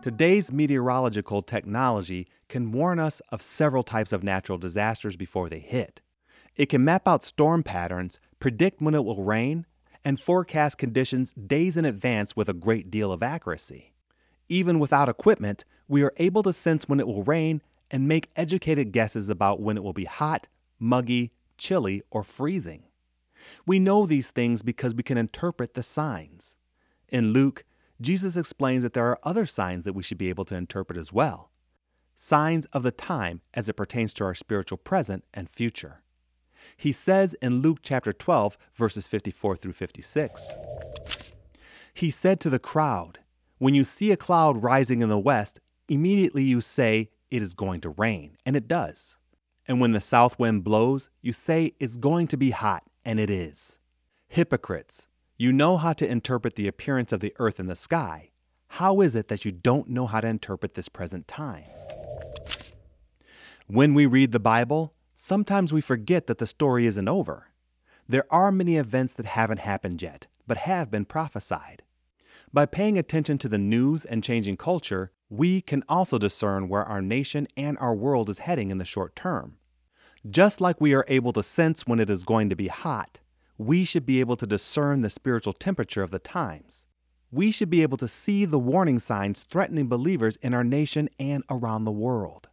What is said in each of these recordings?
Today's meteorological technology can warn us of several types of natural disasters before they hit. It can map out storm patterns, predict when it will rain, and forecast conditions days in advance with a great deal of accuracy. Even without equipment, we are able to sense when it will rain and make educated guesses about when it will be hot, muggy, chilly, or freezing. We know these things because we can interpret the signs. In Luke, Jesus explains that there are other signs that we should be able to interpret as well signs of the time as it pertains to our spiritual present and future. He says in Luke chapter 12, verses 54 through 56 He said to the crowd, When you see a cloud rising in the west, immediately you say, It is going to rain, and it does. And when the south wind blows, you say, It's going to be hot, and it is. Hypocrites, you know how to interpret the appearance of the earth and the sky. How is it that you don't know how to interpret this present time? When we read the Bible, sometimes we forget that the story isn't over. There are many events that haven't happened yet, but have been prophesied. By paying attention to the news and changing culture, we can also discern where our nation and our world is heading in the short term. Just like we are able to sense when it is going to be hot, we should be able to discern the spiritual temperature of the times. We should be able to see the warning signs threatening believers in our nation and around the world.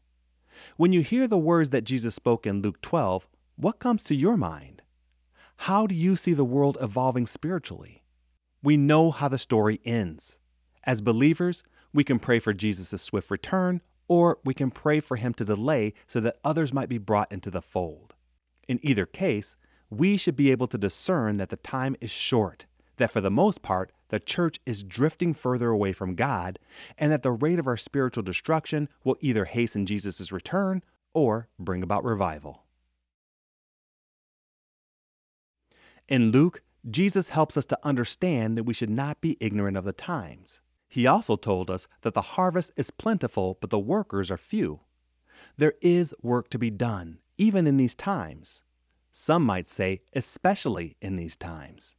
When you hear the words that Jesus spoke in Luke 12, what comes to your mind? How do you see the world evolving spiritually? We know how the story ends. As believers, we can pray for Jesus' swift return, or we can pray for him to delay so that others might be brought into the fold. In either case, we should be able to discern that the time is short, that for the most part, the church is drifting further away from God, and that the rate of our spiritual destruction will either hasten Jesus' return or bring about revival. In Luke, Jesus helps us to understand that we should not be ignorant of the times. He also told us that the harvest is plentiful, but the workers are few. There is work to be done, even in these times. Some might say, especially in these times.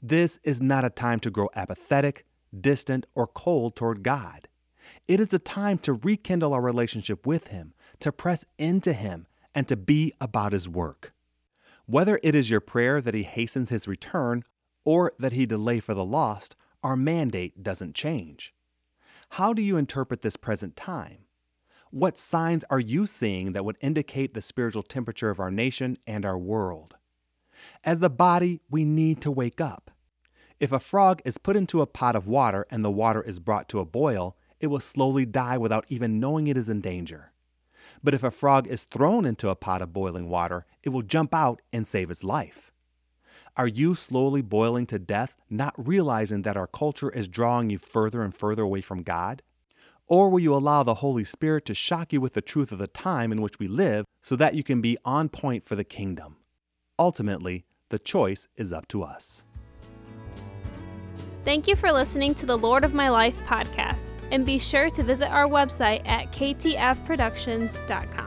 This is not a time to grow apathetic, distant, or cold toward God. It is a time to rekindle our relationship with Him, to press into Him, and to be about His work. Whether it is your prayer that He hastens His return or that He delay for the lost, our mandate doesn't change. How do you interpret this present time? What signs are you seeing that would indicate the spiritual temperature of our nation and our world? As the body, we need to wake up. If a frog is put into a pot of water and the water is brought to a boil, it will slowly die without even knowing it is in danger. But if a frog is thrown into a pot of boiling water, it will jump out and save its life. Are you slowly boiling to death, not realizing that our culture is drawing you further and further away from God? Or will you allow the Holy Spirit to shock you with the truth of the time in which we live so that you can be on point for the kingdom? Ultimately, the choice is up to us. Thank you for listening to the Lord of My Life podcast, and be sure to visit our website at ktfproductions.com.